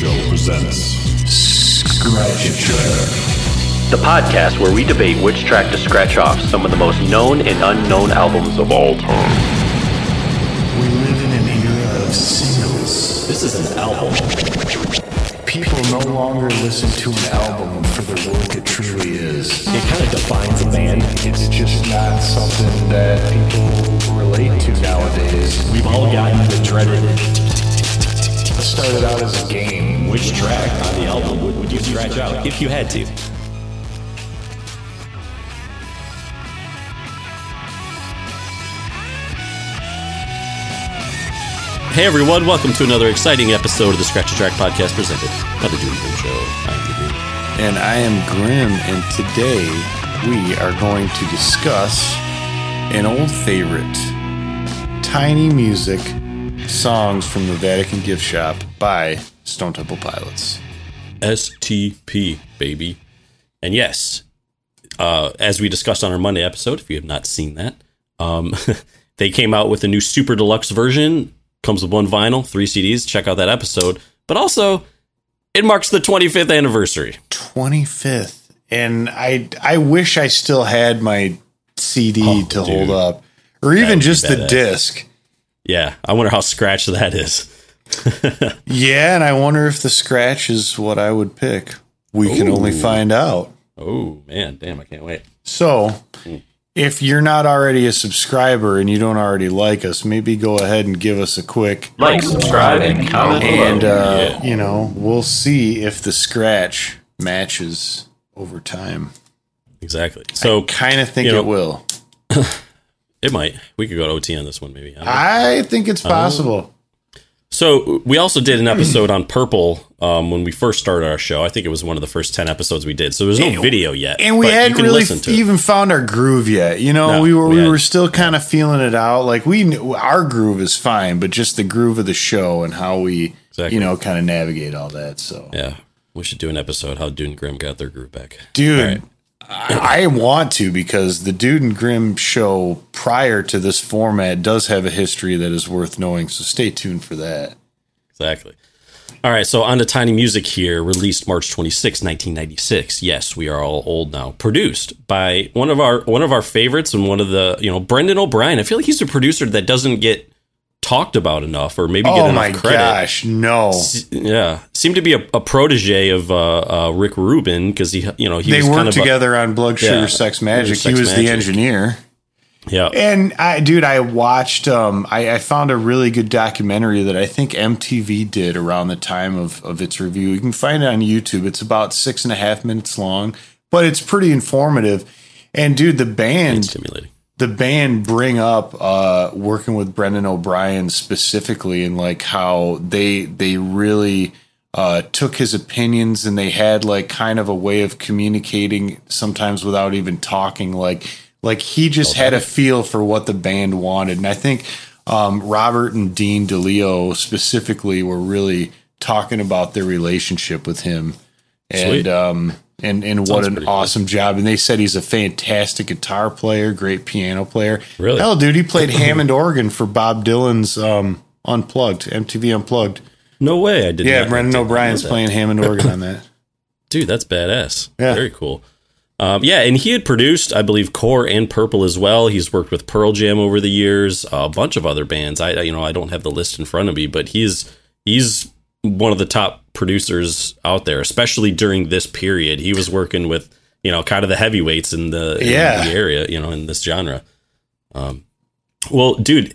Show presents Scratch a Track. The podcast where we debate which track to scratch off some of the most known and unknown albums of all time. We live in an era of singles. This is an album. People no longer listen to an album for the work it truly is. It kind of defines a band. It's just not something that people relate to nowadays. We've all gotten the dreaded It started out as a game. which track on the album would, would you scratch out if you had to? Hey everyone, welcome to another exciting episode of the Scratch a Track podcast presented by the Doom Boom Show. I'm the Doom. And I am Grim, and today we are going to discuss an old favorite Tiny Music songs from the Vatican Gift Shop by Stone Temple Pilots. STP, baby. And yes, uh, as we discussed on our Monday episode, if you have not seen that, um, they came out with a new super deluxe version. Comes with one vinyl, three CDs. Check out that episode. But also, it marks the 25th anniversary. 25th. And I I wish I still had my CD Oh, to dude. hold up. Or would even just the badass. disc. Yeah, I wonder how scratched that is. Yeah, and I wonder if the scratch is what I would pick. We can only find out. Oh man, damn, I can't wait. So, if you're not already a subscriber and you don't already like us, maybe go ahead and give us a quick Like, subscribe, and comment and uh, Yeah. you know, we'll see if the scratch matches over time. exactly. So Kind of think you know- it will. it might. We could go to OT on this one, maybe. I. I think it's possible. So we also did an episode on Purple um, when we first started our show. I think it was one of the first ten episodes we did. So there's no video yet, And we hadn't really listen to it. even found our groove yet. You know, No, we were we we, were still kind of feeling it out. Like we knew our groove is fine, but just the groove of the show and how we, Exactly. you know, kind of navigate all that. So, Yeah, we should do an episode how Dune Grim got their groove back. dude. I want to because the Dude and Grim show prior to this format does have a history that is worth knowing. So stay tuned for that. Exactly. All right, so on to Tiny Music here, released March 26, 1996. Yes, we are all old now. Produced by one of our one of our favorites and one of the, you know, Brendan O'Brien. I feel like he's a producer that doesn't get talked about enough or maybe get enough credit. Oh my gosh, no! Yeah, seemed to be a, a protege of uh, uh, Rick Rubin because he, you know, he They was worked kind of a- together on Blood Sugar Yeah, Sex Magik. Sex he was the engineer. yeah, And I, dude, I watched. Um, I, I found a really good documentary that I think MTV did around the time of of its review. You can find it on YouTube. It's about six and a half minutes long, but it's pretty informative. And dude, the band, stimulating. The band bring up uh, working with Brendan O'Brien specifically, and like how they they really uh, took his opinions, and they had like kind of a way of communicating sometimes without even talking. Like like he just had a feel for what the band wanted, and I think um, Robert and Dean DeLeo specifically were really talking about their relationship with him, Sweet. and um, and and what Sounds an pretty cool. awesome job. And they said he's a fantastic guitar player, great piano player. Really? Hell, dude, he played Hammond organ for Bob Dylan's um, Unplugged, MTV Unplugged. No way, I did. Yeah, not- Brendan O'Brien's playing Hammond organ on that. Dude, that's badass. Yeah. Very cool. Um, yeah, and he had produced, I believe, Core and Purple as well. He's worked with Pearl Jam over the years, a bunch of other bands. I, you know, I don't have the list in front of me, but he's he's one of the top producers out there, especially during this period. He was working with, you know, kind of the heavyweights in the, in Yeah. the area, you know, in this genre. Um, well, dude,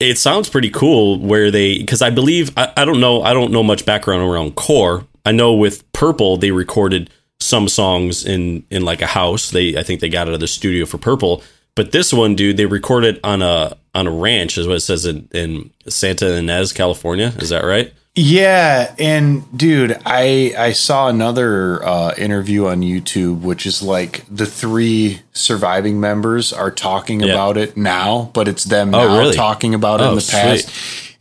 it sounds pretty cool where they because I believe I, I don't know I don't know much background around core. I know with Purple they recorded some songs in in like a house. They I think they got out of the studio for Purple. But this one, dude, they recorded on a on a ranch, is what it says in, in Santa Ynez, California. Is that right? Yeah, and dude, I I saw another uh, interview on YouTube, which is like the three surviving members are talking Yeah. about it now, but it's them Oh, now really? talking about it Oh, in the sweet. past,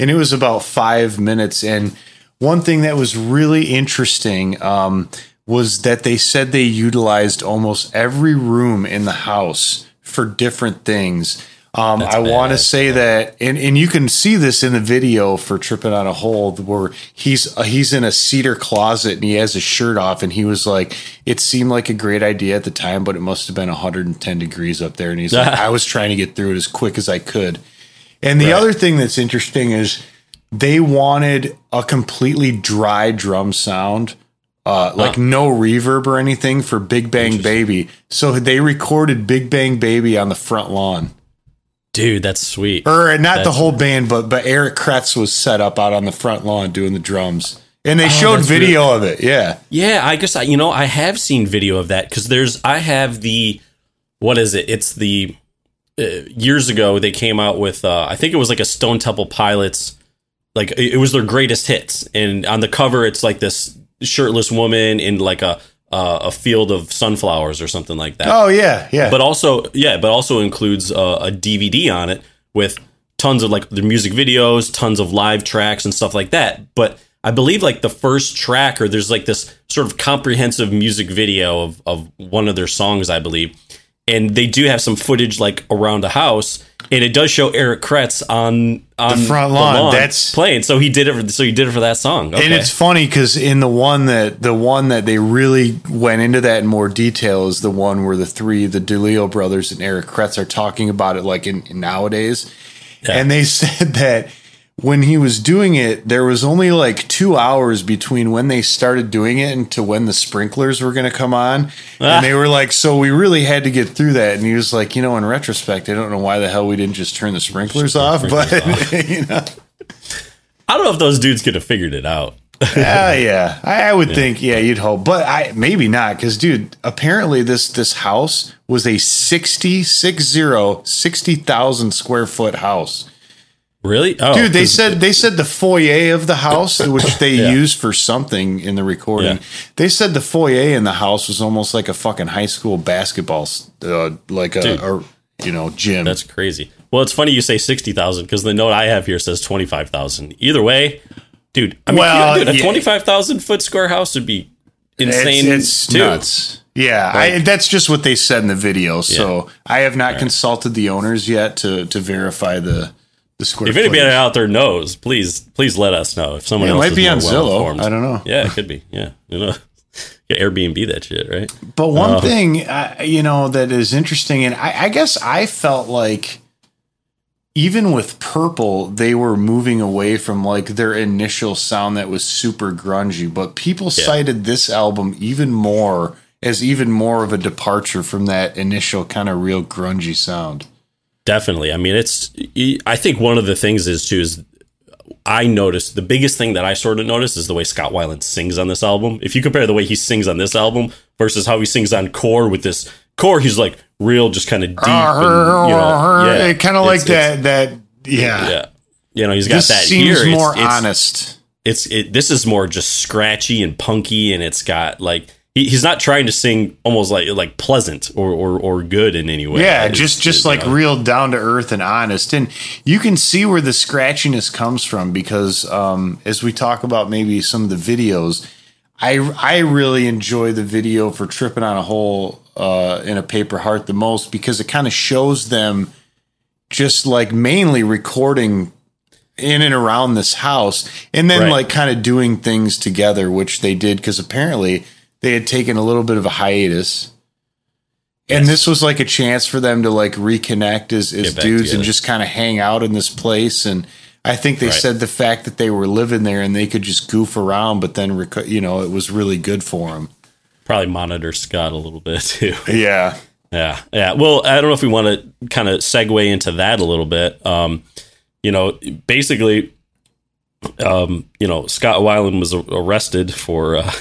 and it was about five minutes. And one thing that was really interesting um, was that they said they utilized almost every room in the house for different things. Um, I want to say that, and, and you can see this in the video for tripping on a hole where he's uh, he's in a cedar closet and he has his shirt off, and he was like, it seemed like a great idea at the time, but it must have been 110 degrees up there, and he's like, I was trying to get through it as quick as I could. And the Right. other thing that's interesting is they wanted a completely dry drum sound. Uh, like no reverb or anything for Big Bang Baby. So they recorded Big Bang Baby on the front lawn Dude, that's sweet. or not the whole band, but but Eric Kretz was set up out on the front lawn doing the drums, and they showed Oh, that's video of it. Yeah, Yeah, I guess I, you know I have seen video of that because there's I have the what is it? It's the uh, years ago they came out with uh, I think it was like a Stone Temple Pilots like it was their greatest hits and on the cover it's like this shirtless woman in like a uh, a field of sunflowers or something like that. oh yeah, yeah. But also yeah, but also includes uh, a DVD on it with tons of like the music videos, tons of live tracks and stuff like that. But I believe like the first track or there's like this sort of comprehensive music video of of one of their songs, I believe. And they do have some footage like around the house, and it does show Eric Kretz on on The front lawn, that's- playing. So he did it. For, so he did it for that song. Okay. And it's funny because in the one that the one that they really went into that in more detail is the one where the three, the DeLeo brothers and Eric Kretz, are talking about it like in, in nowadays. Yeah. And they said that when he was doing it, there was only like two hours between when they started doing it and to when the sprinklers were going to come on. Ah. And they were like, so we really had to get through that. And he was like, you know, in retrospect, I don't know why the hell we didn't just turn the sprinklers off, but sprinklers you know. I don't know if those dudes could have figured it out. Yeah, yeah. I, I would think, yeah, you'd hope, but I maybe not, because dude, apparently this this house was a 60, 60, 60,000 square foot house. Really? Oh, Dude, they said they said the foyer of the house, which they Yeah. used for something in the recording. Yeah. They said the foyer in the house was almost like a fucking high school basketball, uh, like a, a you know gym. That's crazy. Well, it's funny you say sixty thousand because the note I have here says twenty five thousand. Either way, dude. I mean, Well, dude, a yeah. twenty five thousand foot square house would be It's, insane. it's too. nuts. Yeah, I, that's just what they said in the video. So I have not consulted the owners yet to to verify the the square. If anybody footage. out there knows, please please let us know. If someone Yeah, it else might be on Zillow. I don't know. Yeah, it could be. Yeah, you know, Airbnb that shit, right? But one thing, uh, you know, that is interesting, and I, I guess I felt like even with Purple, they were moving away from like their initial sound that was super grungy. But people Yeah. cited this album even more as even more of a departure from that initial kind of real grungy sound. Definitely. I mean, it's. I think one of the things is too is I noticed the biggest thing that I sort of noticed is the way Scott Weiland sings on this album. If you compare the way he sings on this album versus how he sings on Core with this Core, he's like real, just kind of deep, and, you know, uh-huh, uh-huh. yeah, kind of like It's- it's- that. That yeah. Yeah, you know, he's got This that seems here. It's- more it's, honest. It's it. This is more just scratchy and punky, and it's got like he, he's not trying to sing almost like like pleasant or or, or good in any way. Yeah, It's- just just it, like know. real down to earth and honest, and you can see where the scratchiness comes from because um, as we talk about maybe some of the videos, I I really enjoy the video for tripping on a hole uh, in a paper heart the most because it kind of shows them just like mainly recording in and around this house and then Right. like kind of doing things together which they did because apparently they had taken a little bit of a hiatus and this was like a chance for them to like reconnect as, as dudes and just kind of hang out in this place and i think they Right. said the fact that they were living there and they could just goof around but then reco- you know it was really good for them probably monitor Scott a little bit too. yeah Yeah, yeah. Well, I don't know if we want to kind of segue into that a little bit. Um, you know, basically, um, you know, Scott Weiland was arrested for uh,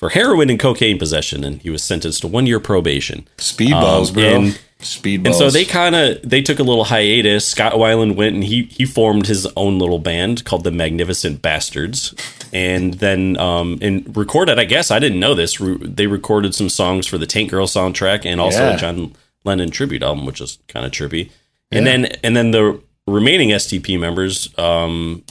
for heroin and cocaine possession, and he was sentenced to one year probation. speedballs Um, bro and- speedballs And so they kind of they took a little hiatus. Scott Weiland went and he he formed his own little band called the Magnificent Bastards, and then um and recorded. I guess I didn't know this. Re- they recorded some songs for the Tank Girl soundtrack and also Yeah. a John Lennon tribute album, which is kind of trippy. And then and then the remaining STP members um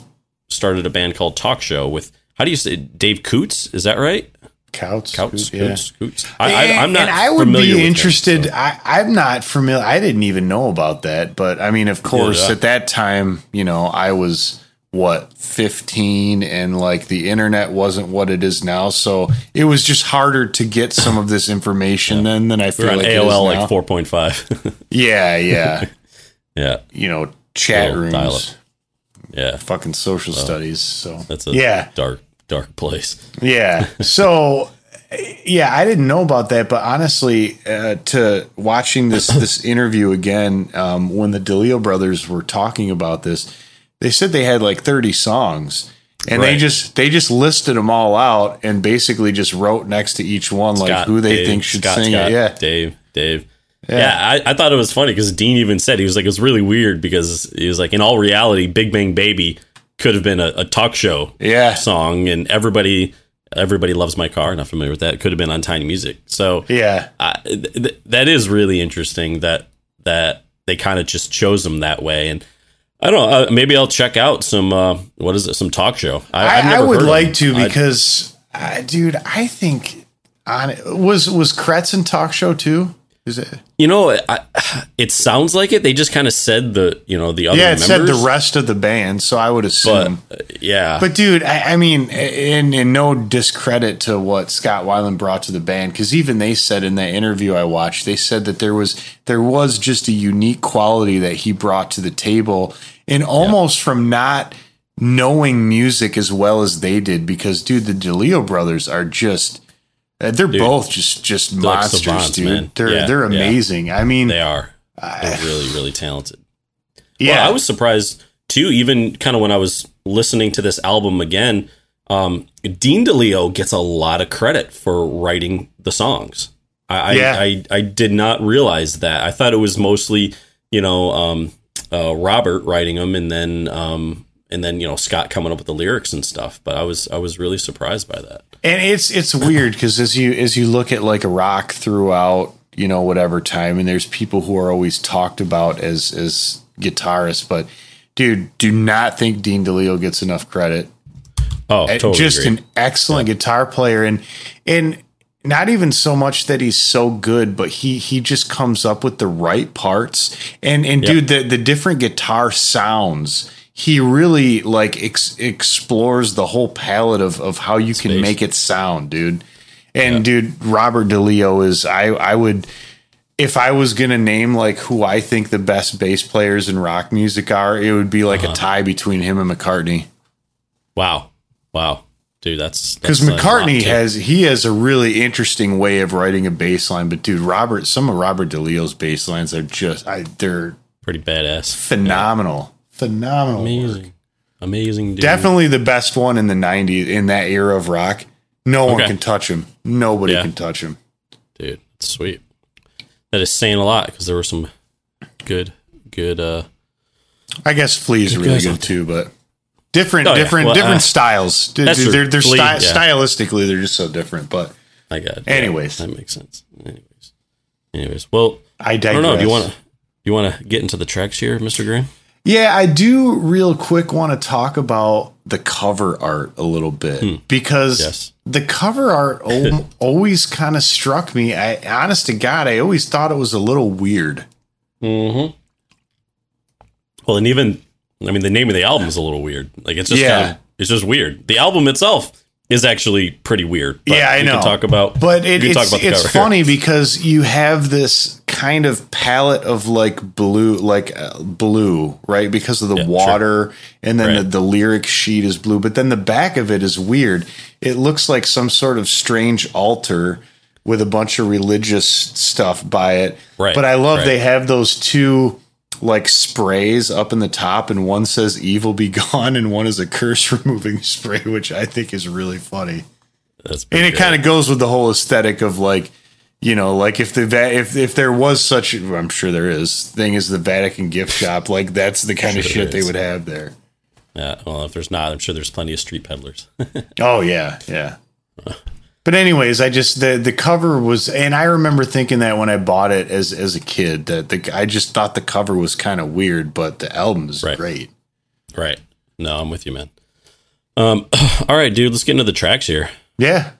started a band called Talk Show with how do you say Dave Coutts? Is that right? Couts, Coots, yeah. Coots, Coots. I, I, I'm not. and I would familiar with be him, interested. so- I, I'm not familiar. I didn't even know about that. But I mean, of course, Yeah. at that time, you know, I was what 15, and like the internet wasn't what it is now. So it was just harder to get some of this information then than I feel We're like it is AOL now. like 4.5. Yeah, yeah. yeah, you know, chat rooms, dial-up. yeah. fucking social studies. So That's a Yeah. dark, dark place. Yeah. So yeah, I didn't know about that, but honestly, uh, to watching this this interview again, um, when the DeLeo brothers were talking about this, they said they had like thirty songs. And they just they just listed them all out and basically just wrote next to each one like Scott, who they Dave, think should Scott, sing Scott, it. Yeah, Dave, Dave. Yeah, I, I thought it was funny because Dean even said he was like it was really weird because he was like in all reality, Big Bang Baby could have been a, a talk show yeah, song, and everybody everybody loves my car. Not familiar with that. It could have been on Tiny Music. So yeah. I, th- th- that is really interesting that that they kind of just chose them that way and. I don't know. Uh, maybe I'll check out some. Uh, what is it? Some talk show. I, I never would like to because, uh, dude, I think on was was Kretz in talk show too. Is it? You know, I, it sounds like it. They just kind of said the, you know, the other Yeah, it members. said the rest of the band, so I would but assume. uh, yeah, But, dude, I, I mean, in in no discredit to what Scott Weiland brought to the band, because even they said in that interview I watched, they said that there was there was just a unique quality that he brought to the table, and almost from not knowing music as well as they did, because dude, the DeLeo brothers are just. Uh, They're both just just monsters, savants, dude. man. They're Yeah, they're yeah. amazing. I mean, they are. They're really, really talented. yeah, Well, I was surprised too, even kind of when I was listening to this album again. Um, Dean DeLeo gets a lot of credit for writing the songs. I, Yeah. I, I, I did not realize that. I thought it was mostly, you know, um, uh, Robert writing them, and then, um, and then you know Scott coming up with the lyrics and stuff. But I was, I was really surprised by that. And it's it's weird because as you as you look at like a rock throughout, you know, whatever time, and there's people who are always talked about as as guitarists, but dude, do not think Dean DeLeo gets enough credit. Oh, totally Just agree. an excellent guitar player, and and not even so much that he's so good, but he he just comes up with the right parts. And and Yep. dude, the the different guitar sounds. He really like ex- explores the whole palette of, of how you can make it sound, dude. And dude, Robert DeLeo is I I would if I was gonna name like who I think the best bass players in rock music are, it would be Uh-huh. like a tie between him and McCartney. wow, wow, dude, that's Because that's a lot, McCartney has he has a really interesting way of writing a bass line, but dude, Robert, some of Robert DeLeo's bass lines are just I, they're pretty badass, phenomenal, phenomenal. work. amazing, amazing, dude. Definitely the best one in the '90s in that era of rock. No one Okay. can touch him. Nobody Yeah. can touch him. dude. That's sweet. That is saying a lot because there were some good, good. uh I guess Flea's Good really good out too, but different, Oh, yeah. different, Well, different uh, styles. They're, they're, they're Flea, sty- yeah. stylistically they're just so different. But I got. it. Anyways. that makes sense. Anyways, anyways. Well, I I don't know. Do you want to? You want to get into the tracks here, Mister Graham? Yeah, I do real quick want to talk about the cover art a little bit because Hmm. Yes. the cover art al- always kind of struck me. I honest to God, I always thought it was a little weird. Mm-hmm. Well, and even I mean, the name of the album is a little weird. Like it's just Yeah. kind of it's just weird. The album itself is actually pretty weird. but Yeah, I we know. Can talk about, But it, it's, talk about the it's funny because you have this kind of palette of like blue, like uh, blue, right? Because of the Yeah, sure. water, and then the, Right. the lyric sheet is blue. But then the back of it is weird. It looks like some sort of strange altar with a bunch of religious stuff by it. Right, But I love right. they have those two like sprays up in the top, and one says "evil be gone," and one is a curse removing spray, which I think is really funny and it kind of goes with the whole aesthetic of like you know like if the Va- if if there was such i'm sure there is thing as the vatican gift shop like that's the kind of shit they would have there yeah. Well, if there's not, I'm sure there's plenty of street peddlers. oh yeah yeah but anyways i just the the cover was and i remember thinking that when i bought it as as a kid that the i just thought the cover was kind of weird but the album is Right. great right. No, I'm with you, man. Um. All right, dude. Let's get into the tracks here. yeah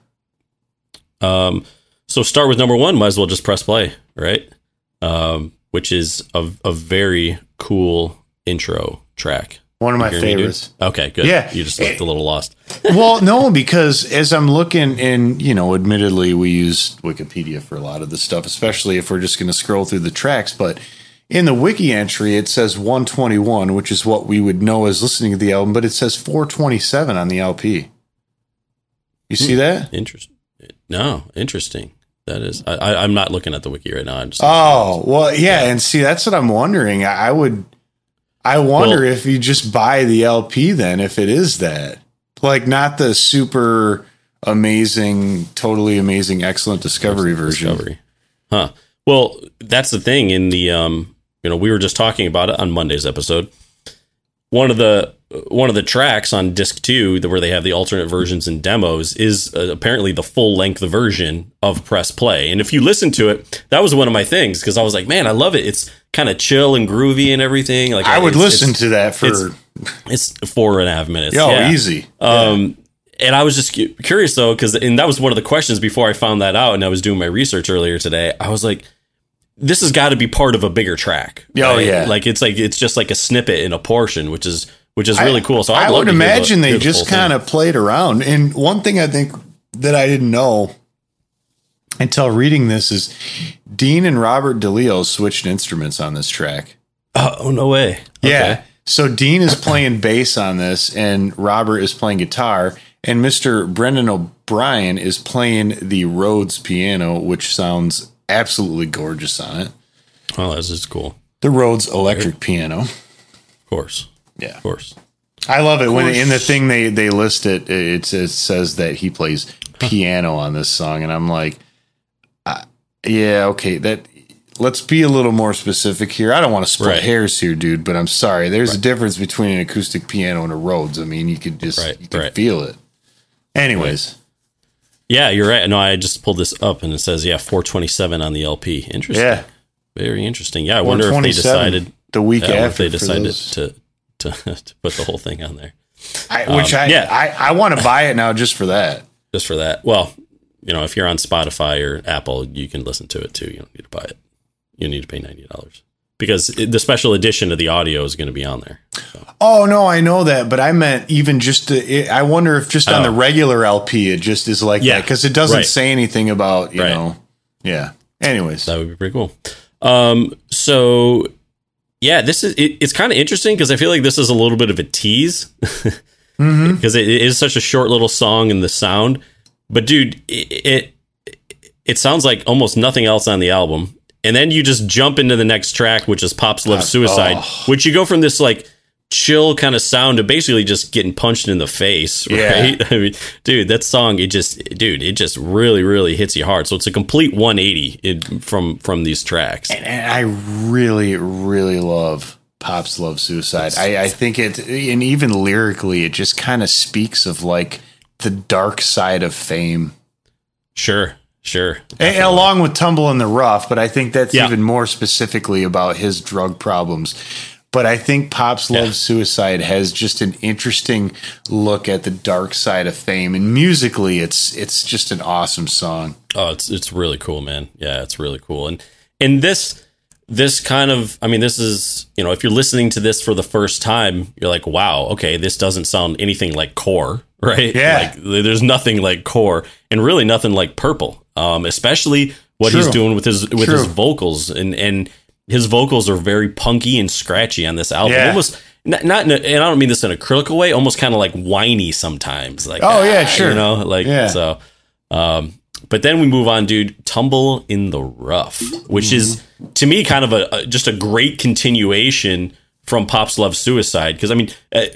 Um, so start with number one. Might as well just press play, right? Um, which is a, a very cool intro track. One of my hear me, favorites. Okay, good. Yeah. you just looked a little lost. well, no, because as I'm looking, and you know, admittedly, we use Wikipedia for a lot of this stuff, especially if we're just going to scroll through the tracks. But in the wiki entry, it says 121, which is what we would know as listening to the album, but it says 427 on the LP. You see that? Interesting. No, interesting. That is. I, I, I'm not looking at the wiki right now. I'm just. Oh, well, yeah, and see, that's what I'm wondering. I I would, I wonder Well- if you just buy the LP then, if it is that, like, not the super amazing, totally amazing, excellent Discovery version. Discovery. Huh. Well, that's the thing in the um, you know, we were just talking about it on Monday's episode. One of the one of the tracks on disc 2 where they have the alternate versions and demos is uh, apparently the full length version of Press Play. And if you listen to it, that was one of my things because I was like, man, I love it. It's kind of chill and groovy and everything. Like I would listen to that for it's- it's four and a half minutes. yo Yeah. easy. Um, and I was just curious though, because and that was one of the questions before I found that out, and I was doing my research earlier today. I was like, this has got to be part of a bigger track. Oh, yeah. like it's like it's just like a snippet in a portion, which is which is really cool. So I'd I would hear the- imagine they the just kind of played around. And one thing I think that I didn't know until reading this is Dean and Robert DeLeo switched instruments on this track. Oh, oh, no way. Yeah. Okay. So Dean is playing bass on this, and Robert is playing guitar, and Mr. Brendan O'Brien is playing the Rhodes piano, which sounds absolutely gorgeous on it. Oh, this is cool. The Rhodes electric piano. Of course, Yeah. of course. I love it when in the thing they they list it, it, it says that he plays piano on this song, and I'm like, yeah, okay, that. Let's be a little more specific here. I don't want to split Right. hairs here, dude, but I'm sorry. There's a difference between an acoustic piano and a Rhodes. I mean, you could just Right, you could right. feel it. Anyways, Yeah, you're right. No, I just pulled this up, and it says yeah, 427 on the LP. Interesting. yeah, Very interesting. Yeah, I wonder if they decided the week yeah, I if after they decided to, to to put the whole thing on there. I, which I, Um, yeah. I I want to buy it now just for that. just for that. Well, you know, if you're on Spotify or Apple, you can listen to it too. You don't need to buy it. You need to pay ninety dollars because the special edition of the audio is going to be on there. Oh no, I know that, but I meant even just to, it, I wonder if just on Oh. the regular LP it just is like Yeah, that because it doesn't right. say anything about you Right. know. Yeah. Anyways, That would be pretty cool. Um, so yeah, this is it, it's kind of interesting because I feel like this is a little bit of a tease because it, it is such a short little song and the sound. But dude, it, it it sounds like almost nothing else on the album. And then you just jump into the next track, which is Pop's Love ah, Suicide, oh. which you go from this like chill kind of sound to basically just getting punched in the face, Yeah. I mean, dude, that song it just dude, it just really really hits you hard. So it's a complete 180 in, from from these tracks. and I really, really love Pop's Love Suicide. I, I think it, and even lyrically, it just kind of speaks of like the dark side of fame. Sure, sure. Along with Tumble in the Rough, but I think that's Yeah. even more specifically about his drug problems. But I think Pop's Love Yeah. Suicide has just an interesting look at the dark side of fame, and musically, it's it's just an awesome song. Oh, it's it's really cool, man. Yeah, it's really cool. And and this this kind of I mean, this is, you know, if you're listening to this for the first time, you're like, "Wow, okay, this doesn't sound anything like core." Right? Yeah. Like there's nothing like core and really nothing like purple. Um especially what he's doing with his with his vocals and and his vocals are very punky and scratchy on this album. Yeah. Almost not, not in a, and I don't mean this in a critical way, almost kind of like whiny sometimes. Like Oh, yeah, ah, sure. You know, like Yeah. so um, but then we move on, dude. Tumble in the rough, which is to me kind of a, a just a great continuation from Pop's Love Suicide because I mean uh,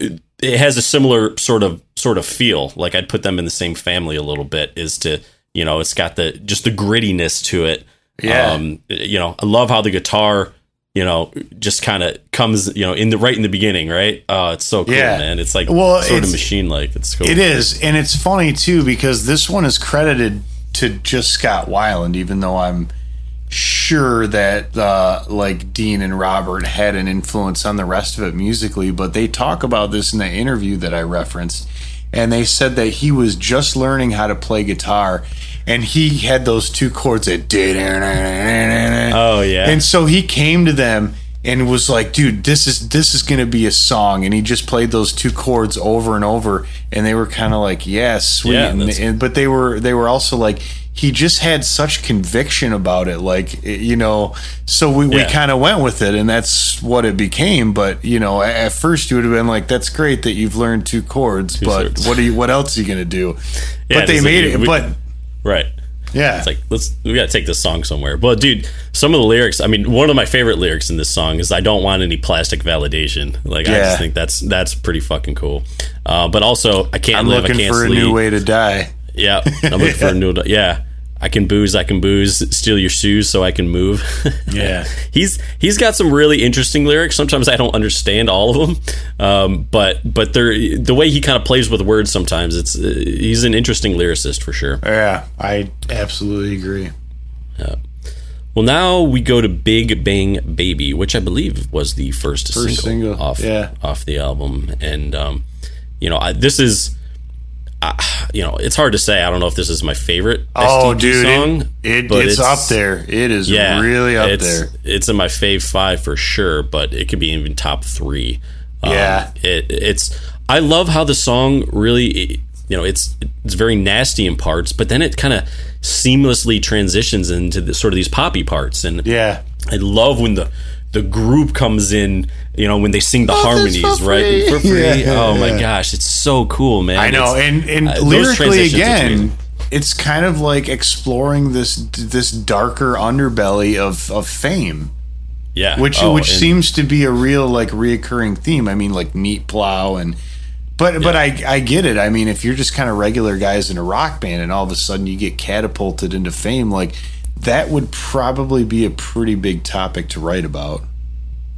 it has a similar sort of sort of feel. Like I'd put them in the same family a little bit. Is to you know it's got the just the grittiness to it. Yeah. Um, you know I love how the guitar you know just kind of comes you know in the right in the beginning right. Oh, it's so cool, Yeah. man. It's like Well, sort of it's- machine like. It's cool. It is, and it's funny too because this one is credited to just Scott Weiland, even though I'm sure that uh, like Dean and Robert had an influence on the rest of it musically. But they talk about this in the interview that I referenced, and they said that he was just learning how to play guitar, and he had those two chords that did. Oh yeah. And so he came to them and was like, "Dude, this is this is going to be a song." And he just played those two chords over and over, and they were kind of like, "Yeah, sweet." Yeah, and, and- but they were they were also like he just had such conviction about it like you know so we, we Yeah. kind of went with it and that's what it became but you know at first you would have been like that's great that you've learned two chords but chords. what are you what else are you gonna do Yeah, but they it's like, made it we- but right. yeah It's like let's we gotta take this song somewhere. But dude, some of the lyrics. I mean, one of my favorite lyrics in this song is "I don't want any plastic validation." Like I just think that's that's pretty fucking cool. Uh, but also, I can't i'm live. looking I can't for sleep. a new way to die Yeah, I'm looking for a new. Yeah, I can booze. I can booze. Steal your shoes so I can move. Yeah. he's he's got some really interesting lyrics. Sometimes I don't understand all of them, um, but but they're the way he kind of plays with words. Sometimes it's uh, he's an interesting lyricist for sure. yeah i absolutely agree Yeah. Well, now we go to Big Bang Baby, which I believe was the first, First single, single, off yeah. off the album, and um, you know I, this is. Uh, you know, it's hard to say. I don't know if this is my favorite oh STP dude song. it, it, but it's, up there it is Yeah, really up it's, there It's in my fave five for sure, but it could be even top three. Um, Yeah. it, it's. I love how the song really, you know, it's it's very nasty in parts, but then it kind of seamlessly transitions into the, sort of these poppy parts, and yeah I love when the the group comes in. You know, when they sing the Oh, harmonies, for right? free. For free. Yeah, oh my gosh, it's so cool, man. I know, It's- and and uh, lyrically again, it's kind of like exploring this this darker underbelly of of fame, yeah, which Oh, which and- seems to be a real like reoccurring theme. I mean, like meat plow and. But but I I get it. I mean, if you're just kind of regular guys in a rock band and all of a sudden you get catapulted into fame, like that would probably be a pretty big topic to write about.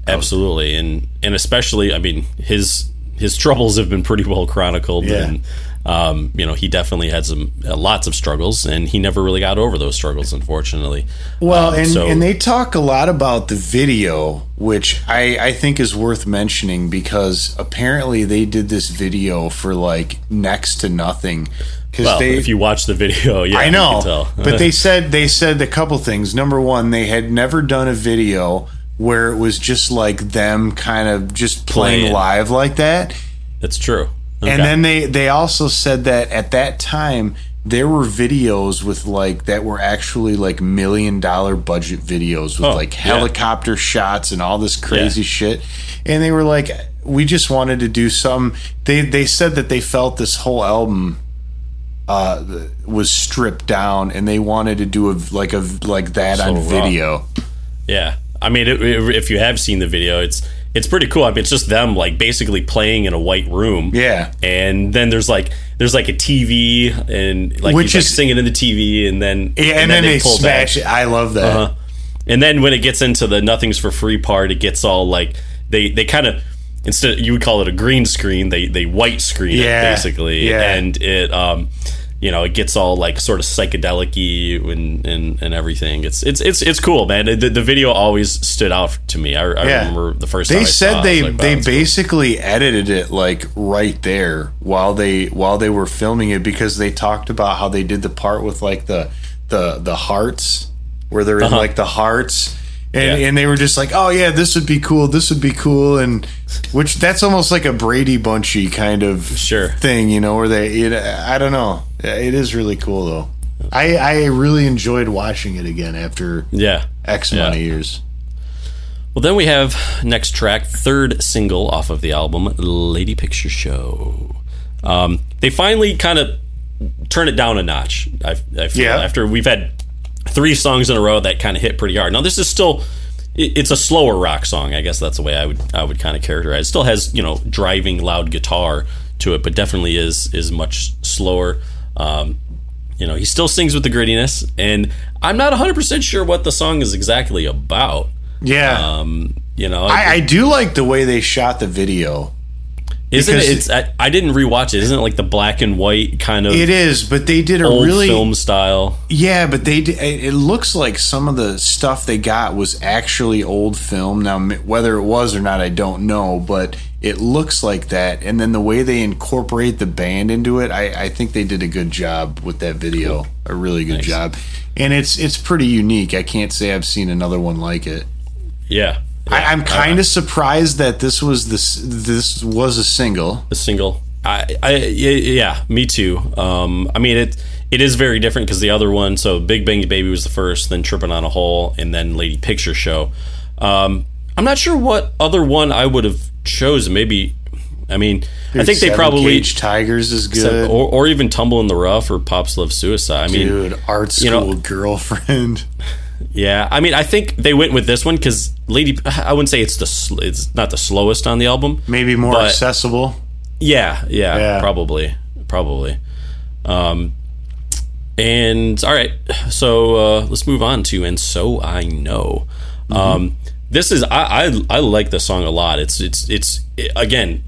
Absolutely and and especially i mean his his troubles have been pretty well chronicled Yeah. and um, you know he definitely had some uh, lots of struggles and he never really got over those struggles unfortunately Well, Um, and, so- and they talk a lot about the video, which I, I think is worth mentioning because apparently they did this video for like next to nothing. Because well they, if you watch the video yeah I know, but they said they said a couple things. Number one, they had never done a video where it was just like them kind of just playing Playing. live like that. that's true And then they they also said that at that time there were videos with like that were actually like million dollar budget videos with Oh, like yeah. helicopter shots and all this crazy Yeah. shit. And they were like we just wanted to do some they they said that they felt this whole album uh was stripped down and they wanted to do a like a like that on raw. video. Yeah, I mean, it, it- if you have seen the video, it's it's pretty cool. I mean, it's just them like basically playing in a white room. Yeah. and then there's like there's like a TV and like Which he's like is- singing in the TV, and then Yeah, and, then, they, pull back. smash it. I love that. Uh-huh. And then when it gets into the nothing's for free part, it gets all like they they kind of instead you would call it a green screen, they they white screen Yeah, it basically, yeah. and it um you know it gets all like sort of psychedelic-y and, and and everything. It's it's it's it's cool, man. The, the video always stood out to me. I, I Yeah. remember the first they said saw it, they like, wow, they that's cool. basically edited it like right there while they while they were filming it because they talked about how they did the part with like the the the hearts where they're in uh-huh. like the hearts and. Yeah. and they were just like oh yeah this would be cool this would be cool and which that's almost like a Brady Bunchy kind of Sure. thing you know where they it, I don't know it is really cool though I I really enjoyed watching it again after yeah. X Yeah. amount of years Well, then we have next track, third single off of the album, Lady Picture Show. Um, they finally kind of turn it down a notch. I, I feel Yeah. after we've had three songs in a row that kind of hit pretty hard. Now this is still it's a slower rock song. I guess that's the way I would I would kind of characterize. It still has you know driving loud guitar to it, but definitely is is much slower. Um, you know, he still sings with the grittiness, and I'm not 100 percent sure what the song is exactly about. yeah Um, you know, I, I do like the way they shot the video. Isn't it? It's I, I didn't rewatch it. Isn't it like the black and white kind of It is, but they did a really film style? yeah. But they did, it looks like some of the stuff they got was actually old film. Now, whether it was or not, I don't know. But it looks like that, and then the way they incorporate the band into it, I, I think they did a good job with that video. A really good Nice. job, and it's it's pretty unique. I can't say I've seen another one like it. Yeah. I, I'm kind of surprised that this was this this was a single. a single. I, I, yeah, yeah, me too. Um, I mean, it, it is very different because the other one. So, Big Bang Baby was the first, then Tripping on a Hole, and then Lady Picture Show. Um, I'm not sure what other one I would have chosen. Maybe, I mean, I think they probably Tigers is good. or, or even Tumble in the Rough or Pops Love Suicide. I mean, Dude, art you know- girlfriend. yeah. I mean, I think they went with this one because Lady. I wouldn't say it's the it's not the slowest on the album. Maybe more But- accessible. Yeah, yeah, Yeah. probably, probably. Um, and all right, so uh, let's move on to "And So I Know." Um, this is I, I I like the song a lot. It's it's it's again,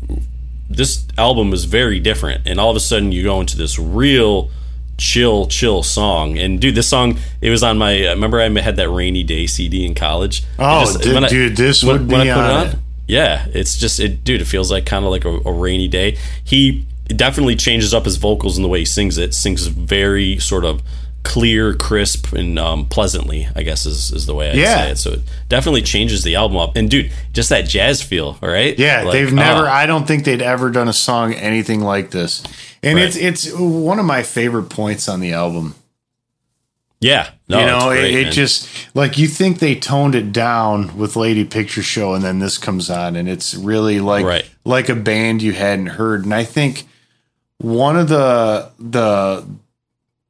this album is very different, and all of a sudden you go into this real chill chill song and dude this song it was on my uh, remember i had that rainy day cd in college Oh, just- dude, I- dude, this when- would when be I put on it on yeah, it's just it, dude. It feels like kind of like a, a rainy day. He definitely changes up his vocals and the way he sings it. Sings very sort of clear, crisp, and um, pleasantly. I guess is is the way I Yeah. say it. So it definitely changes the album up. And dude, just that jazz feel, all right? Yeah, Like, they've never. ah, I don't think they'd ever done a song anything like this, and Right. it's it's one of my favorite points on the album. yeah, no, you know, great, it, it just like you think they toned it down with Lady Picture Show, and then this comes on, and it's really like Right. like a band you hadn't heard. And I think one of the the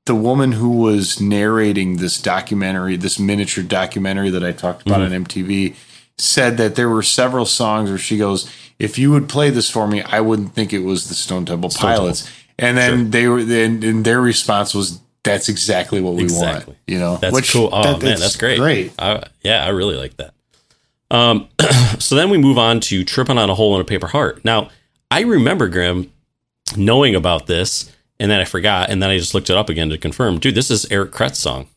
the woman who was narrating this documentary, this miniature documentary that I talked about Mm-hmm. on MTV, said that there were several songs where she goes, "If you would play this for me, I wouldn't think it was the Stone Temple Pilots." And then they were, then and their response was, "That's exactly what we Exactly. want." You know, That's Which- cool. Oh that- man, that's great. Great. I, yeah, I really like that. Um, so then we move on to "Tripping on a Hole in a Paper Heart." Now, I remember Graham knowing about this, and then I forgot, and then I just looked it up again to confirm. Dude, this is Eric Kretz' song.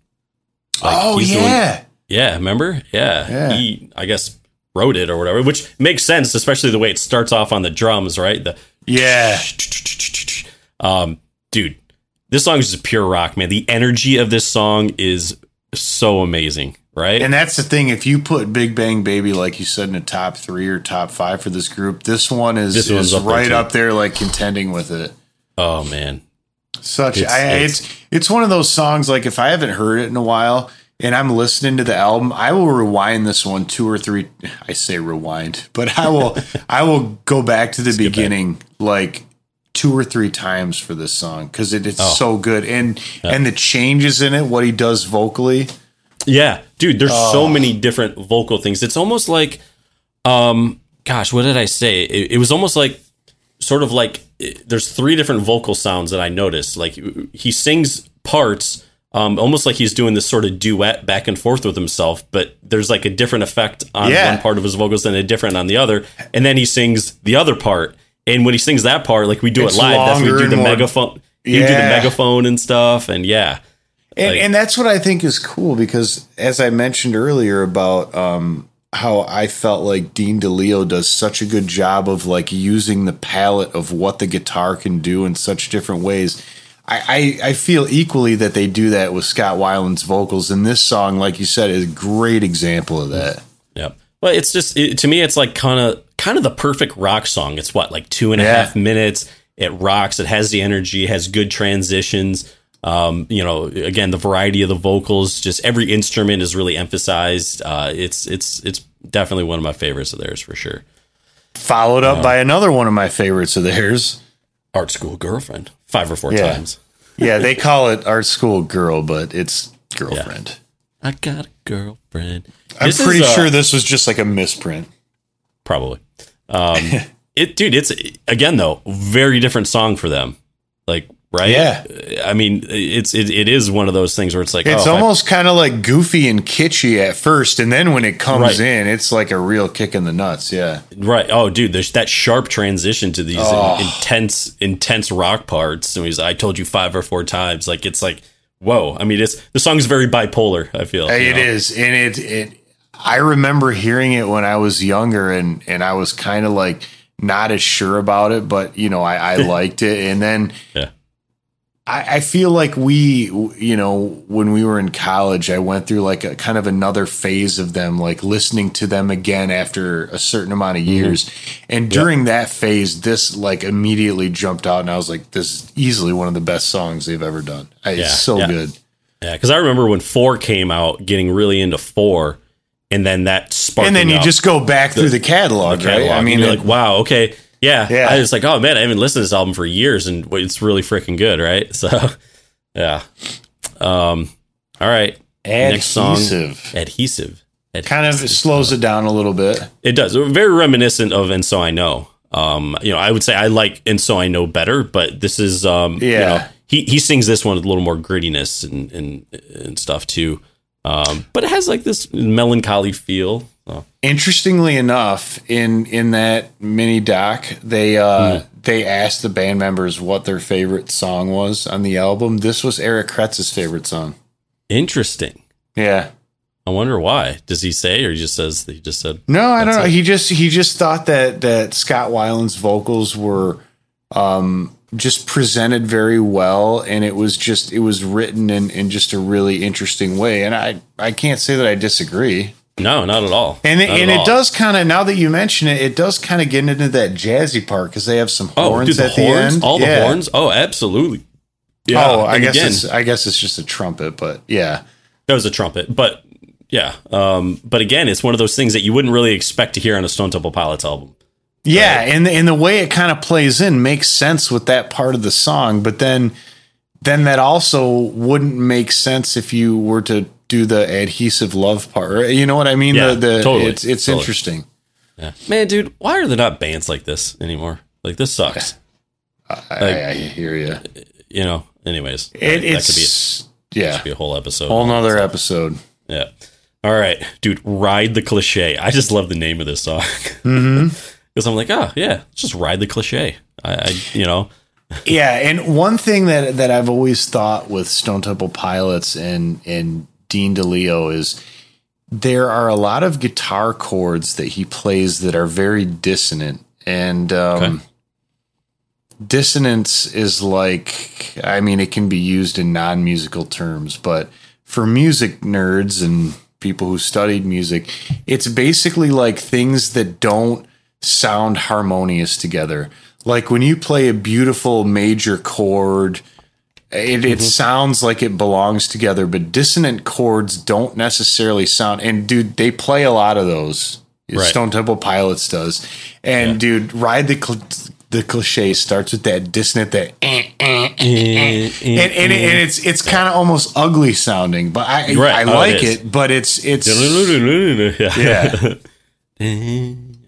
Like, oh the one- yeah, yeah, remember? Yeah. Yeah. he I guess wrote it or whatever, which makes sense, especially the way it starts off on the drums, right? The yeah. Um, dude, this song is just pure rock, man. The energy of this song is so amazing, right? And that's the thing. If you put Big Bang Baby, like you said, in the top three or top five for this group, this one is, This is up right too. up there, like contending with it. oh man, Such It's- I, it's- it's, it's one of those songs. Like if I haven't heard it in a while and I'm listening to the album, I will rewind this one two or three. I say rewind, but I will I will go back to the beginning like two or three times for this song because it, it's Oh. so good and and the changes in it, what he does vocally. yeah, dude. There's so Oh. many different vocal things. It's almost like, um, gosh, what did I say? It, it was almost like, sort of like, it- there's three different vocal sounds that I noticed. Like he sings parts. Um, almost like he's doing this sort of duet back and forth with himself, but there's like a different effect on Yeah. one part of his vocals and a different on the other. And then he sings the other part. And when he sings that part, like we do It's it live, that's when we do the megaphone. You do the megaphone and stuff, and yeah, And, Like- and that's what I think is cool because, as I mentioned earlier about um, how I felt like Dean DeLeo does such a good job of like using the palette of what the guitar can do in such different ways. I, I, I feel equally that they do that with Scott Weiland's vocals, and this song, like you said, is a great example of that. Yep. Well, it's just it, to me, it's like kind of kind of the perfect rock song. It's what like two and a half Yeah. minutes. It rocks. It has the energy. Has good transitions. Um, you know, again, the variety of the vocals. Just every instrument is really emphasized. Uh, it's it's it's definitely one of my favorites of theirs for sure. Followed up by another one of my favorites of theirs. Art School Girlfriend, five or four Yeah. times. Yeah, they call it Art School Girl, but it's girlfriend. I got a girlfriend. I'm This is, pretty uh, sure this was just like a misprint. probably. Um, it, dude, it's again though very different song for them. Like, right? Yeah. I mean, it's it, it is one of those things where it's like It's oh, almost kind of like goofy and kitschy at first, and then when it comes Right. in, it's like a real kick in the nuts. Yeah, right. Oh, dude, there's that sharp transition to these Oh. intense intense rock parts. And he's, I told you five or four times. Like it's like whoa. I mean, it's the song's very bipolar. I feel you it know? is, and it it. I remember hearing it when I was younger, and and I was kind of like not as sure about it, but you know, I, I liked it. And then Yeah. I, I feel like we, you know, when we were in college, I went through like a kind of another phase of them, like listening to them again after a certain amount of mm-hmm. years. And during that phase, this like immediately jumped out, and I was like, this is easily one of the best songs they've ever done. I, Yeah, it's so yeah. good. Yeah, because I remember when four came out, getting really into four, and then that sparked. And then you just go back through the catalog, catalog. right? I mean, you're it- like, wow, okay, yeah. Yeah. I was like, oh man, I haven't listened to this album for years, and it's really freaking good, right? So, yeah. Um, all right. Next song, adhesive. adhesive. Adhesive. Kind of slows it down a little bit. It does. Very reminiscent of And So I Know. Um, you know, I would say I like And So I Know better, but this is um you Yeah. know, he he sings this one with a little more grittiness and and, and stuff too. Um, but it has like this melancholy feel. Interestingly enough, in in that mini doc, they uh Hmm. they asked the band members what their favorite song was on the album. This was Eric Kretz's favorite song. interesting. Yeah. I wonder why. Does he say or he just says he just said No, I don't know. it. He just he just thought that that Scott Weiland's vocals were um just presented very well and it was just it was written in in just a really interesting way and I I can't say that I disagree. No, not at all. And it, Not and all. it does kind of now that you mention it, it does kind of get into that jazzy part because they have some Oh, horns dude, the at the horns, end. all the horns. Oh, absolutely. yeah oh, I and guess again, it's I guess it's just a trumpet, but yeah, that was a trumpet, but yeah. Um, but again, it's one of those things that you wouldn't really expect to hear on a Stone Temple Pilots album. Yeah, and and the way it kind of plays in makes sense with that part of the song, but then then that also wouldn't make sense if you were to do the adhesive love part. You know what I mean? Yeah, the, the, totally, It's it's totally. interesting. Yeah. Man, dude, why are there not bands like this anymore? Like this sucks. I, I hear you. You know. Anyways, It, that could be, it's yeah, be a whole episode. whole nother episode. Yeah. All right, dude. Ride the cliche. I just love the name of this song mm-hmm. because. I'm like, oh yeah, just ride the cliche. I, I you know, Yeah, and one thing that that I've always thought with Stone Temple Pilots and and Dean DeLeo is there are a lot of guitar chords that he plays that are very dissonant, and um, Okay. dissonance is like I mean it can be used in non musical terms, but for music nerds and people who studied music, it's basically like things that don't sound harmonious together. Like when you play a beautiful major chord, it, it sounds like it belongs together, but dissonant chords don't necessarily sound. And dude, they play a lot of those. Right. Stone Temple Pilots does. And dude, ride the cl- the cliche starts with that dissonant that eh, eh, eh, eh. and, and, and it's it's kind of almost ugly sounding, but I Right. I Oh, like is. it, but it's it's yeah. yeah.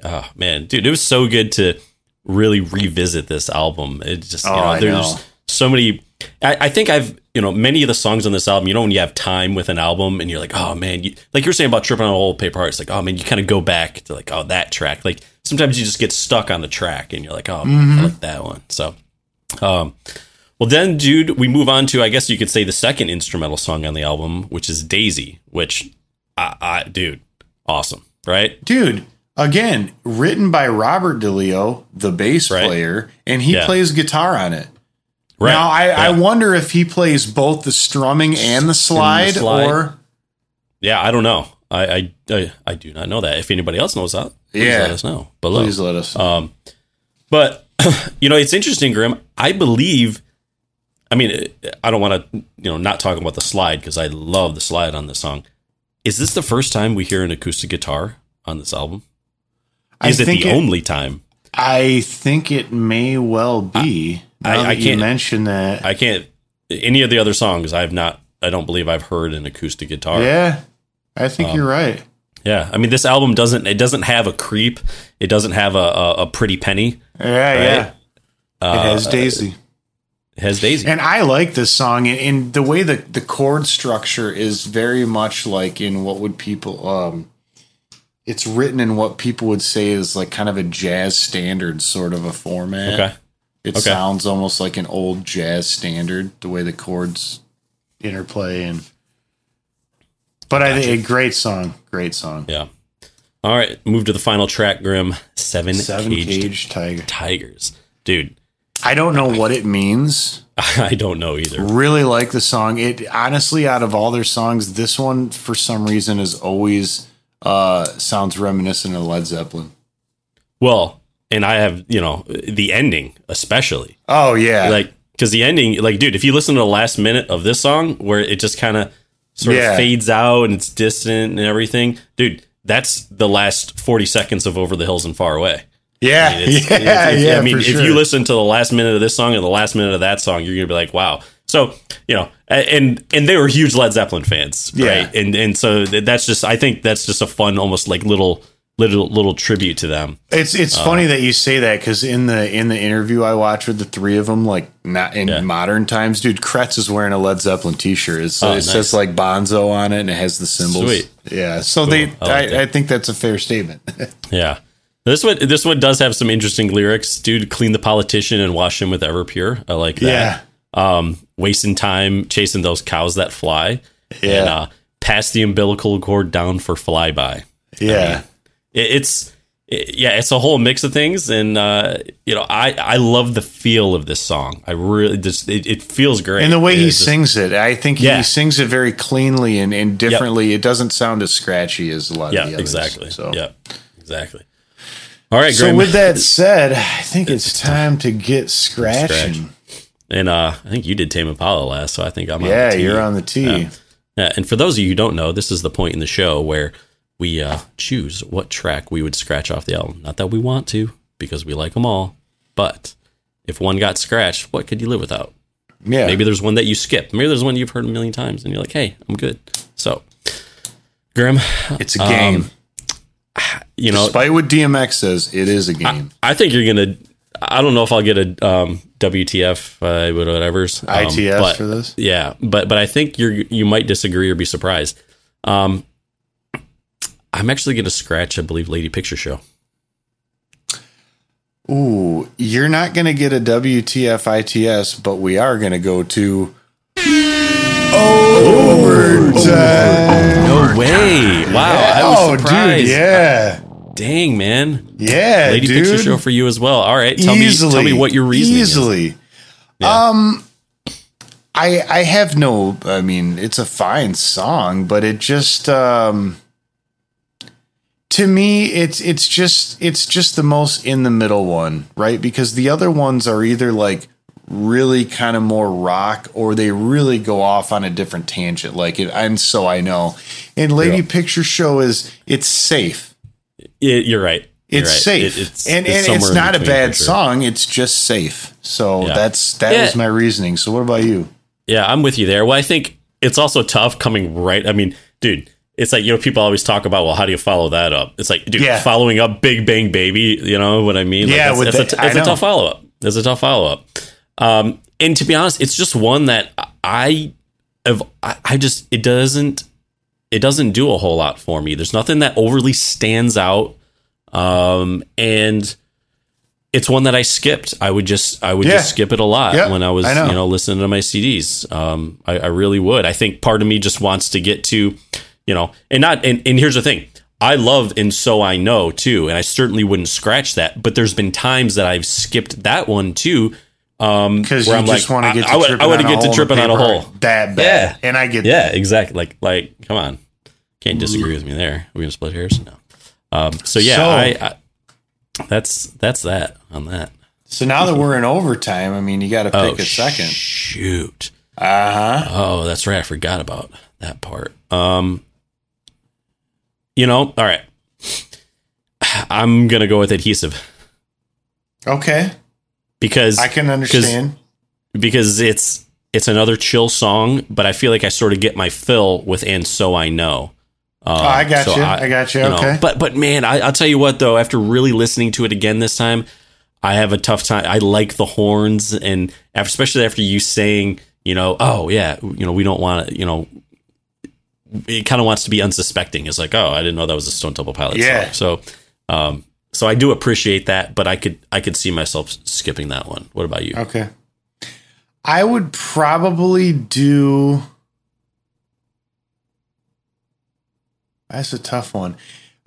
Oh man, dude, it was so good to really revisit this album. It just you Oh, know, there's know. so many. I, I think I've you know many of the songs on this album. You know when you have time with an album and you're like, oh man, you, like you're saying about tripping on old paper hearts. Like oh man, you kind of go back to like oh that track. Like sometimes you just get stuck on the track and you're like oh Mm-hmm. I like that one. So, um, well then, dude, we move on to I guess you could say the second instrumental song on the album, which is Daisy. Which I, I dude, awesome, right? dude again written by robert deleo the bass Right. player and he Yeah. plays guitar on it Right. now I, I wonder if he plays both the strumming and the slide, slide. or Yeah, I don't know. I, I I I do not know that. If anybody else knows that, please Yeah. let us know below. please let us Um, but you know, it's interesting, Grim. I believe. I mean, I don't want to you know not talk about the slide because I love the slide on this song. Is this the first time we hear an acoustic guitar on this album? I Is it the it- only time? i think it may well be I- I that can't- mention that I can't. Any of the other songs, I have not. I don't believe I've heard an acoustic guitar. yeah i think Um, you're right Yeah, I mean, this album doesn't. It doesn't have a creep. It doesn't have a a, a pretty penny. yeah yeah Uh, it has daisy It has Daisy. And I like this song, and, and the way the the chord structure is very much like in what would people um, it's written in what people would say is like kind of a jazz standard sort of a format. okay. it okay. sounds almost like an old jazz standard the way the chords interplay and. But I think a great song, great song. Yeah. All right, move to the final track, Grim. Seven, Seven caged cage tiger. tigers, dude. I don't know what it means. I don't know either. Really like the song. It honestly, out of all their songs, this one for some reason is always uh sounds reminiscent of Led Zeppelin. Well, and I have you know the ending especially Oh yeah, like because the ending like dude if you listen to the last minute of this song where it just kind of sort Yeah. of fades out and it's distant and everything dude that's the last 40 seconds of over the hills and far away yeah, I mean, it's- yeah, if- yeah. I mean, if sure. you listen to the last minute of this song and the last minute of that song, you're gonna be like, "Wow!" So you know, and and they were huge Led Zeppelin fans, Yeah. right? And and so that's just, I think that's just a fun, almost like little little little tribute to them. It's it's Uh, funny that you say that because in the in the interview I watched with the three of them, like not in Yeah. modern times, dude, Kretz is wearing a Led Zeppelin T-shirt. It's, Oh, it nice. says like Bonzo on it, and it has the symbols. Sweet. Yeah, so they, I like I. I think that's a fair statement. Yeah. This one, this one does have some interesting lyrics. Dude, clean the politician and wash him with Everpure. I like that. Um, wasting time chasing those cows that fly. Yeah. And uh, pass the umbilical cord down for flyby. yeah, it, it's it- yeah, it's a whole mix of things, and uh, you know, I I love the feel of this song. I really just it, it feels great, and the way he just- sings it, I think Yeah. he sings it very cleanly and, and differently. It doesn't sound as scratchy as a lot yeah, of the others. exactly, So. yeah, exactly. All right, So with that said, I think it's time to get scratching. Scratch. and uh, I think you did Tame Impala last, so I think I'm on Yeah, the tee. you're on the tee. Yeah. Yeah, and for those of you who don't know, this is the point in the show where we uh, choose what track we would scratch off the album. Not that we want to, because we like them all, but if one got scratched, what could you live without? Yeah, Maybe there's one that you skip. Maybe there's one you've heard a million times, and you're like, "Hey, I'm good." So, Grim, it's a game. um, you know, Despite what DMX says, it is a game. I think you're gonna. I don't know if I'll get a um, WTF, uh, whatever's um, ITS but- for this. Yeah, but but I think you're you might disagree or be surprised. Um, I'm actually going to scratch, I believe, Lady Picture Show. Ooh, you're not going to get a WTF ITS, but we are going to go No way! Wow, I was Oh, surprised. dude, yeah, Dang, man. yeah, Lady dude. Picture Show for you as well. All right, tell me, tell me what your reasoning is. Easily. Yeah. Um, I I have no. I mean, it's a fine song, but it just um. To me, it's it's just it's just the most in the middle one, right? Because the other ones are either like really kind of more rock, or they really go off on a different tangent. Like it, and so I know. And Lady Yeah. Picture Show is it's safe. Yeah, you're right. You're It's right. safe, It- it's, and it's and it's not a bad sure. song. It's just safe. So Yeah. that's that Yeah. was my reasoning. So what about you? Yeah, I'm with you there. Well, I think it's also tough coming right. I mean, dude, it's like, you know, people always talk about, well, how do you follow that up? It's like, dude, Yeah. following up Big Bang Baby, you know what I mean? Like, Yeah, that's, with that's, the- a, it's I a tough follow up. It's a tough follow up. Um, and to be honest, it's just one that I have, I, just, it doesn't, it doesn't do a whole lot for me. There's nothing that overly stands out. Um, and it's one that I skipped. I would just, I would Yeah. just skip it a lot Yeah, when I was, I know. you know, listening to my CDs. Um, I, I really would. I think part of me just wants to get to, you know, and not, and, and here's the thing. I love and so I know too, and I certainly wouldn't scratch that. But there's been times that I've skipped that one too. Um, Because you I'm just like, want to get I- to I I would on get to tripping on a hole. that bad. Yeah. and I get Yeah, that. exactly. Like, like, come on, can't disagree with me there. Are we gonna split hairs? No. Um, so yeah, So- I, I, that's that's that on that. So now that we're in overtime, I mean, you got to pick a second. Shoot. Uh huh. Oh, that's right. I forgot about that part. Um, you know, all right. I'm gonna go with adhesive Okay, because I can understand. because it's it's another chill song, but I feel like I sort of get my fill with "and so I know." Um, Oh, I got you. I got you. Okay. But but man, I, I'll tell you what though. After really listening to it again this time, I have a tough time. I like the horns, and after, especially after you saying, you know, oh yeah, you know, we don't want to, you know, it kind of wants to be unsuspecting. It's like, oh, I didn't know that was a Stone Temple Pilots Yeah. song. So, um, so I do appreciate that, but I could I could see myself skipping that one. What about you? Okay. I would probably do. That's a tough one.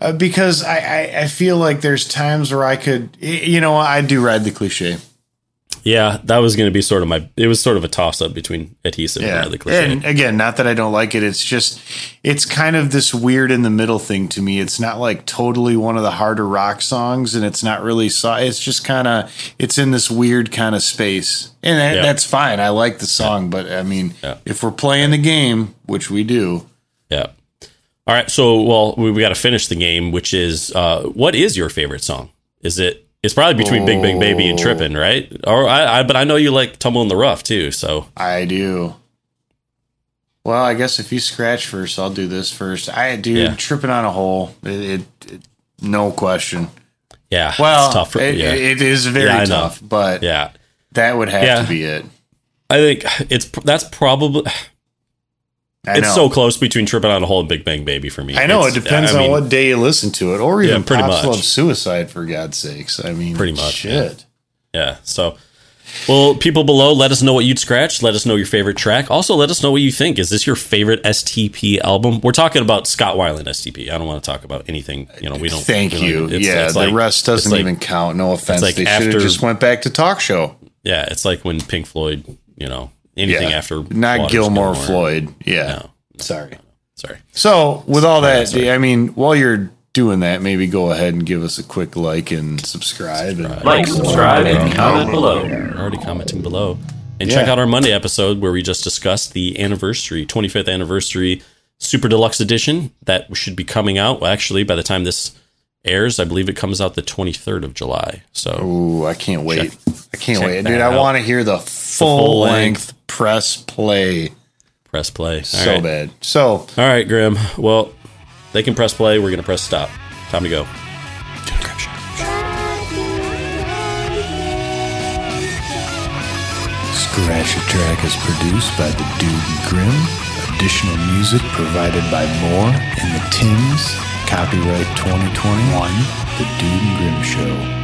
uh, because I, I I feel like there's times where I could you know I do ride the cliche. Yeah, that was going to be sort of my. It was sort of a toss up between adhesive Yeah, and the cliche. and again, not that I don't like it. It's just it's kind of this weird in the middle thing to me. It's not like totally one of the harder rock songs, and it's not really. So, it's just kind of it's in this weird kind of space, and that, Yeah. that's fine. I like the song, but I mean, Yeah. if we're playing the game, which we do, yeah. All right. So, well, we, we got to finish the game, which is uh, what is your favorite song? Is it? It's probably between Big Bang Baby and oh. Trippin', right? Or I, I, but I know you like Tumble in the Rough too. So I do. Well, I guess if you scratch first, I'll do this first. I dude, Yeah. tripping on a hole, it, it, it no question. yeah, Well, it's tough. For, it, yeah, it is very Yeah, tough, but yeah. that would have to be it. I think it's that's probably I it's know. so close between tripping on a Hole and Big Bang Baby for me. I know It's- it depends I mean, on what day you listen to it, or even Yeah, pretty Pops much. Love Suicide for God's sakes. I mean, Pretty much, shit. Yeah. So, well, people below, let us know what you'd scratch. Let us know your favorite track. Also, let us know what you think. Is this your favorite STP album? We're talking about Scott Weiland STP. I don't want to talk about anything. You know, we don't. Thank we don't- you. it's- yeah, it's the like- rest doesn't like- even count. No offense. like they should have just went back to talk show. Yeah, it's like when Pink Floyd. You know, anything Yeah. after not Waters Gilmour, Gilmour. Floyd. Yeah. No. Sorry. Sorry. So, with all that, sorry. I mean, while you're doing that, maybe go ahead and give us a quick like and subscribe. And Like, subscribe, and comment below. You're already commenting below. And check out our Monday episode where we just discussed the anniversary, 25th anniversary Super Deluxe Edition that should be coming out. Well, actually, by the time this airs, I believe it comes out the 23rd of July. So, Ooh, I can't wait. I can't wait. that Dude, I want to hear the full, full length, press play press play. All so right. bad. So, All right, Grim. Well, they can press play. We're going to press stop. Time to go. Scratch a Track is produced by the Dude and Grim. Additional music provided by Moore and the Tings. Copyright 2021, The Dude and Grim Show.